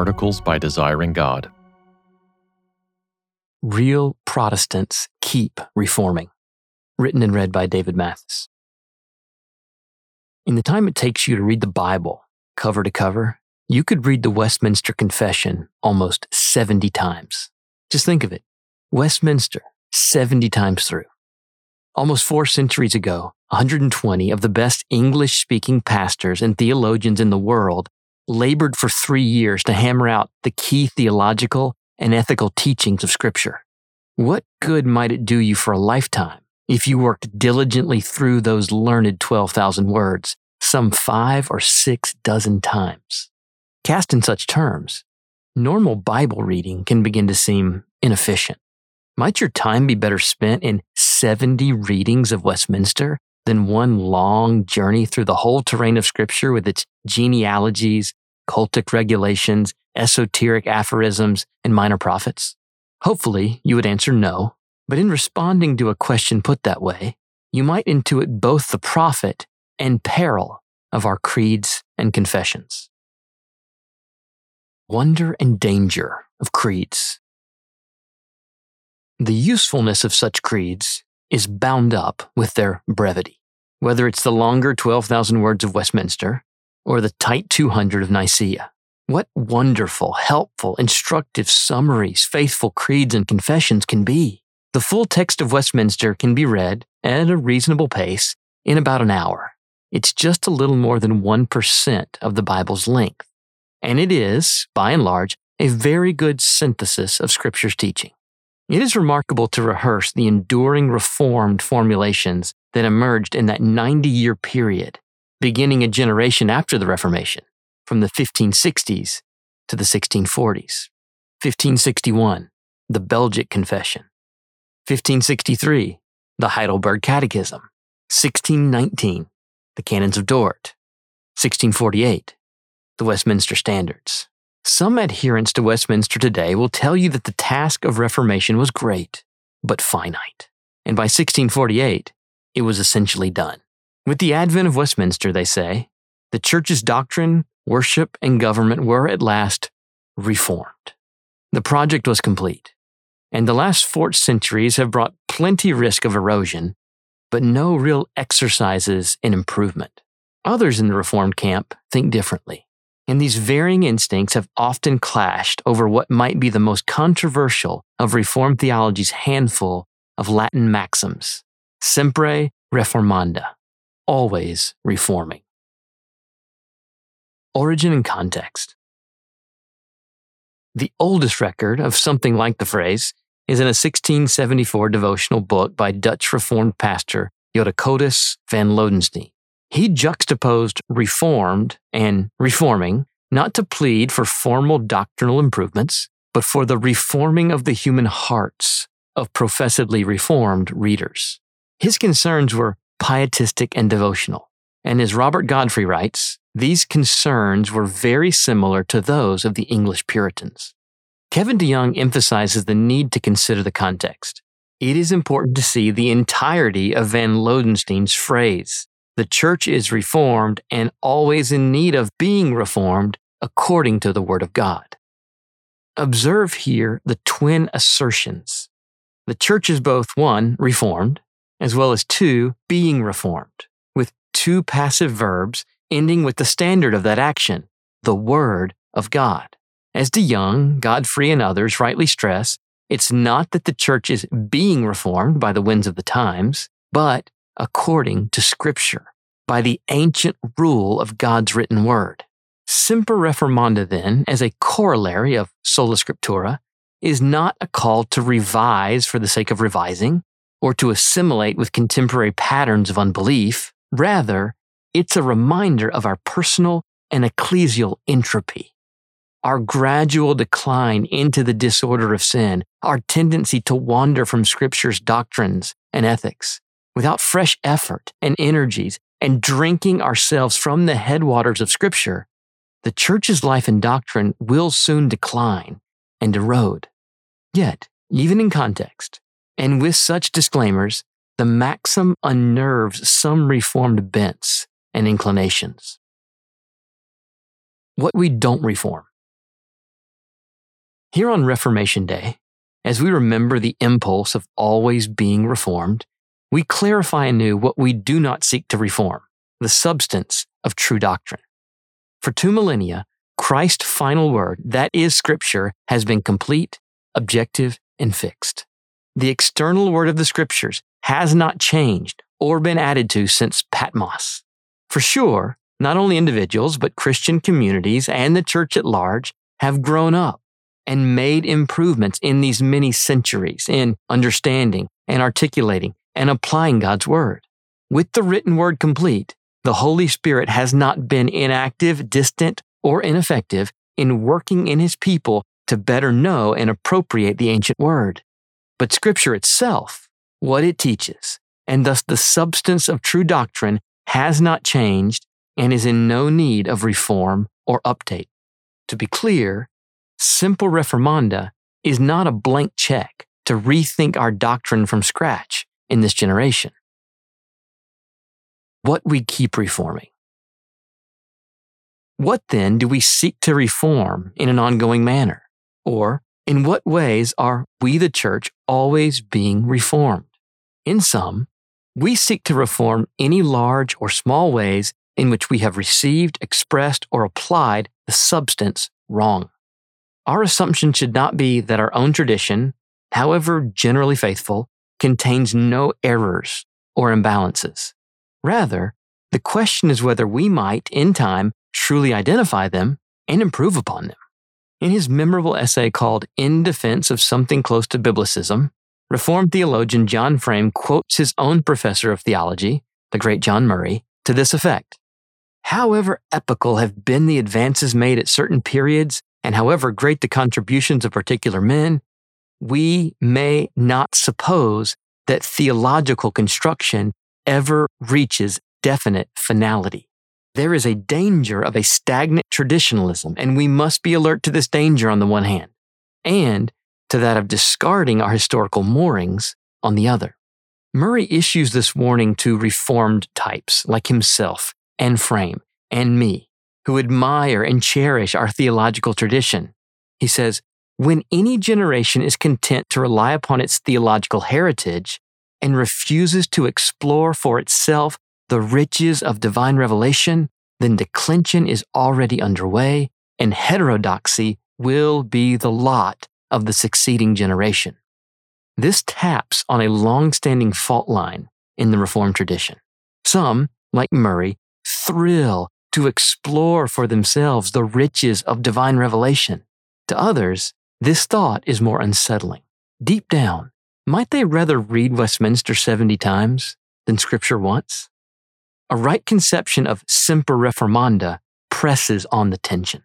Articles by Desiring God. Real Protestants Keep Reforming. Written and read by David Mathis. In the time it takes you to read the Bible, cover to cover, you could read the Westminster Confession almost 70 times. Just think of it Westminster, 70 times through. Almost four centuries ago, 120 of the best English speaking pastors and theologians in the world labored for three years to hammer out the key theological and ethical teachings of Scripture. What good might it do you for a lifetime if you worked diligently through those learned 12,000 words some five or six dozen times? Cast in such terms, normal Bible reading can begin to seem inefficient. Might your time be better spent in 70 readings of Westminster than one long journey through the whole terrain of Scripture with its genealogies, cultic regulations, esoteric aphorisms, and minor prophets? Hopefully, you would answer no, but in responding to a question put that way, you might intuit both the profit and peril of our creeds and confessions. Wonder and danger of creeds. The usefulness of such creeds is bound up with their brevity, whether it's the longer 12,000 words of Westminster or the tight 200 of Nicaea. What wonderful, helpful, instructive summaries faithful creeds and confessions can be. The full text of Westminster can be read at a reasonable pace in about an hour. It's just a little more than 1% of the Bible's length. And it is, by and large, a very good synthesis of Scripture's teaching. It is remarkable to rehearse the enduring Reformed formulations that emerged in that 90 year period, beginning a generation after the Reformation from the 1560s to the 1640s. 1561, the Belgic Confession. 1563, the Heidelberg Catechism. 1619, the Canons of Dort. 1648, the Westminster Standards. Some adherents to Westminster today will tell you that the task of Reformation was great, but finite. And by 1648, it was essentially done. With the advent of Westminster, they say, the Church's doctrine worship and government were at last reformed. The project was complete, and the last four centuries have brought plenty risk of erosion, but no real exercises in improvement. Others in the Reformed camp think differently, and these varying instincts have often clashed over what might be the most controversial of Reformed theology's handful of Latin maxims Semper reformanda, always reforming. Origin and context. The oldest record of something like the phrase is in a 1674 devotional book by Dutch Reformed pastor Jodocus van Lodenstein. He juxtaposed reformed and reforming not to plead for formal doctrinal improvements, but for the reforming of the human hearts of professedly reformed readers. His concerns were pietistic and devotional. And as Robert Godfrey writes, these concerns were very similar to those of the English Puritans. Kevin DeYoung emphasizes the need to consider the context. It is important to see the entirety of Van Lodenstein's phrase the church is reformed and always in need of being reformed according to the Word of God. Observe here the twin assertions. The church is both one, reformed, as well as two, being reformed, with two passive verbs ending with the standard of that action, the Word of God. As DeYoung, Godfrey, and others rightly stress, it's not that the church is being reformed by the winds of the times, but according to Scripture, by the ancient rule of God's written word. Semper Reformanda, then, as a corollary of sola scriptura, is not a call to revise for the sake of revising or to assimilate with contemporary patterns of unbelief. Rather, it's a reminder of our personal and ecclesial entropy, our gradual decline into the disorder of sin, our tendency to wander from Scripture's doctrines and ethics without fresh effort and energies and drinking ourselves from the headwaters of Scripture, the church's life and doctrine will soon decline and erode. Yet, even in context, and with such disclaimers, the maxim unnerves some reformed bents and inclinations. What we don't reform. Here on Reformation Day, as we remember the impulse of always being reformed, we clarify anew what we do not seek to reform the substance of true doctrine. For two millennia, Christ's final word, that is Scripture, has been complete, objective, and fixed. The external word of the Scriptures has not changed or been added to since Patmos. For sure, not only individuals, but Christian communities and the church at large have grown up and made improvements in these many centuries in understanding and articulating and applying God's word. With the written word complete, the Holy Spirit has not been inactive, distant, or ineffective in working in his people to better know and appropriate the ancient word. But Scripture itself, what it teaches, and thus the substance of true doctrine, has not changed and is in no need of reform or update. To be clear, Semper Reformanda is not a blank check to rethink our doctrine from scratch in this generation. What we keep reforming. What then do we seek to reform in an ongoing manner? Or in what ways are we, the church, always being reformed? In sum, we seek to reform any large or small ways in which we have received, expressed, or applied the substance wrong. Our assumption should not be that our own tradition, however generally faithful, contains no errors or imbalances. Rather, the question is whether we might, in time, truly identify them and improve upon them. In his memorable essay called In Defense of Something Close to Biblicism, Reformed theologian John Frame quotes his own professor of theology, the great John Murray, to this effect However epical have been the advances made at certain periods, and however great the contributions of particular men, we may not suppose that theological construction ever reaches definite finality. There is a danger of a stagnant traditionalism, and we must be alert to this danger on the one hand, and to that of discarding our historical moorings on the other. Murray issues this warning to reformed types like himself and Frame and me, who admire and cherish our theological tradition. He says, when any generation is content to rely upon its theological heritage and refuses to explore for itself the riches of divine revelation, then declension is already underway and heterodoxy will be the lot of the succeeding generation. This taps on a long standing fault line in the Reformed tradition. Some, like Murray, thrill to explore for themselves the riches of divine revelation. To others, this thought is more unsettling. Deep down, might they rather read Westminster 70 times than Scripture once? A right conception of semper reformanda presses on the tension.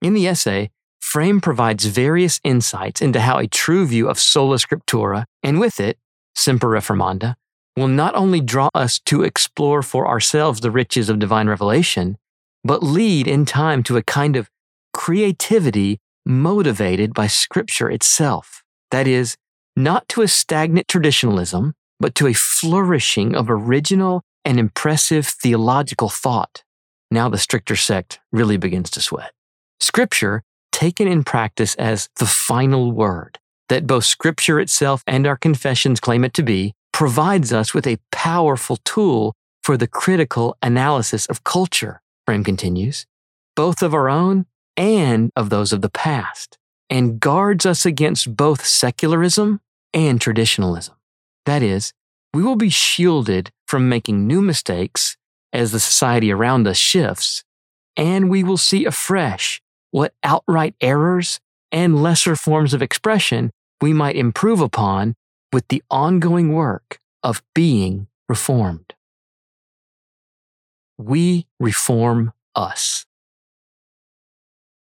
In the essay, Frame provides various insights into how a true view of sola scriptura, and with it, semper reformanda, will not only draw us to explore for ourselves the riches of divine revelation, but lead in time to a kind of creativity motivated by Scripture itself. That is, not to a stagnant traditionalism, but to a flourishing of original and impressive theological thought. Now the stricter sect really begins to sweat. Scripture, taken in practice as the final word, that both Scripture itself and our confessions claim it to be, provides us with a powerful tool for the critical analysis of culture, Frame continues, both of our own and of those of the past, and guards us against both secularism and traditionalism. That is, we will be shielded from making new mistakes as the society around us shifts, and we will see afresh what outright errors and lesser forms of expression we might improve upon with the ongoing work of being reformed. We reform us.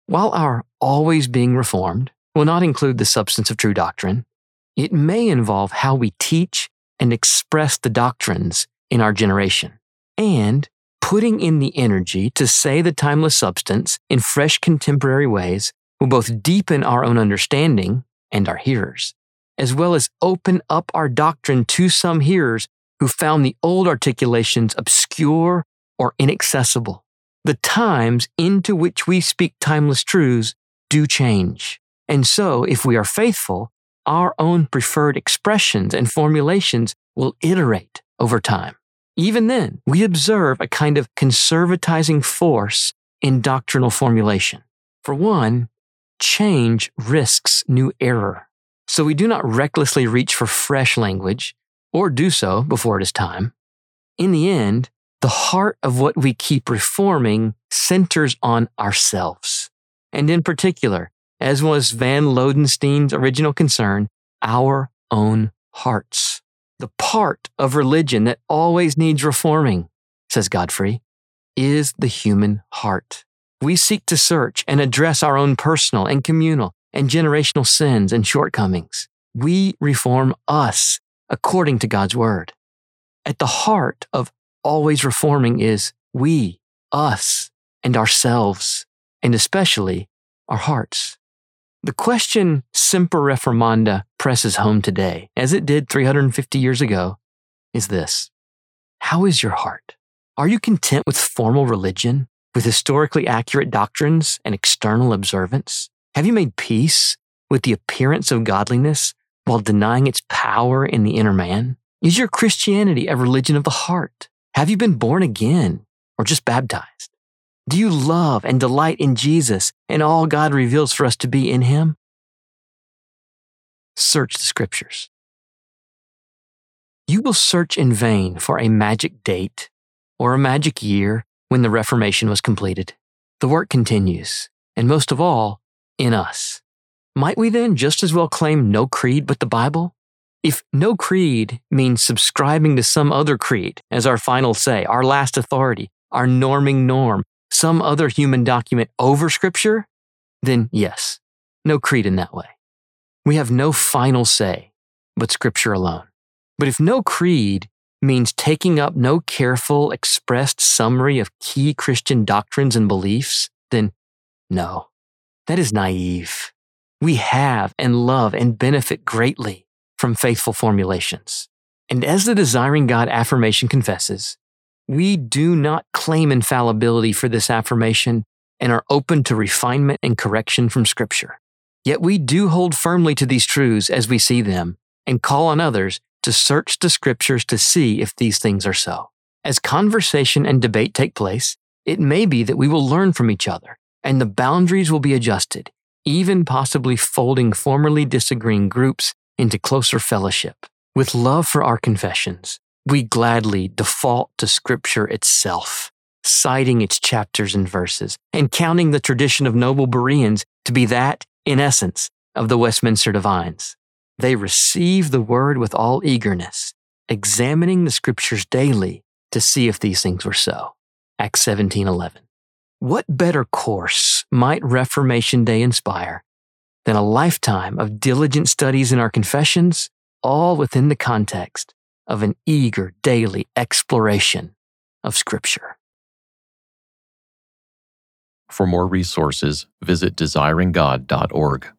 While our always being reformed will not include the substance of true doctrine, it may involve how we teach and express the doctrines in our generation, and putting in the energy to say the timeless substance in fresh contemporary ways will both deepen our own understanding and our hearers, as well as open up our doctrine to some hearers who found the old articulations obscure or inaccessible. The times into which we speak timeless truths do change. And so, if we are faithful, our own preferred expressions and formulations will iterate over time. Even then, we observe a kind of conservatizing force in doctrinal formulation. For one, change risks new error. So we do not recklessly reach for fresh language or do so before it is time. In the end, the heart of what we keep reforming centers on ourselves. And in particular, as was Van Lodenstein's original concern, our own hearts. The part of religion that always needs reforming, says Godfrey, is the human heart. We seek to search and address our own personal and communal and generational sins and shortcomings. We reform us according to God's word. At the heart of always reforming is we, us, and ourselves, and especially our hearts. The question Semper Reformanda presses home today, as it did 350 years ago, is this How is your heart? Are you content with formal religion, with historically accurate doctrines and external observance? Have you made peace with the appearance of godliness while denying its power in the inner man? Is your Christianity a religion of the heart? Have you been born again or just baptized? Do you love and delight in Jesus and all God reveals for us to be in Him? Search the scriptures. You will search in vain for a magic date or a magic year when the Reformation was completed. The work continues, and most of all, in us. Might we then just as well claim no creed but the Bible? If no creed means subscribing to some other creed as our final say, our last authority, our norming norm, some other human document over Scripture, then yes, no creed in that way. We have no final say but Scripture alone. But if no creed means taking up no careful, expressed summary of key Christian doctrines and beliefs, then no, that is naive. We have and love and benefit greatly from faithful formulations. And as the Desiring God affirmation confesses, we do not claim infallibility for this affirmation and are open to refinement and correction from Scripture. Yet we do hold firmly to these truths as we see them and call on others to search the Scriptures to see if these things are so. As conversation and debate take place, it may be that we will learn from each other and the boundaries will be adjusted, even possibly folding formerly disagreeing groups into closer fellowship. With love for our confessions, we gladly default to Scripture itself, citing its chapters and verses, and counting the tradition of noble Bereans to be that, in essence, of the Westminster Divines. They receive the word with all eagerness, examining the Scriptures daily to see if these things were so. Acts 17:11. What better course might Reformation Day inspire than a lifetime of diligent studies in our confessions, all within the context of an eager daily exploration of Scripture. For more resources, visit desiringgod.org.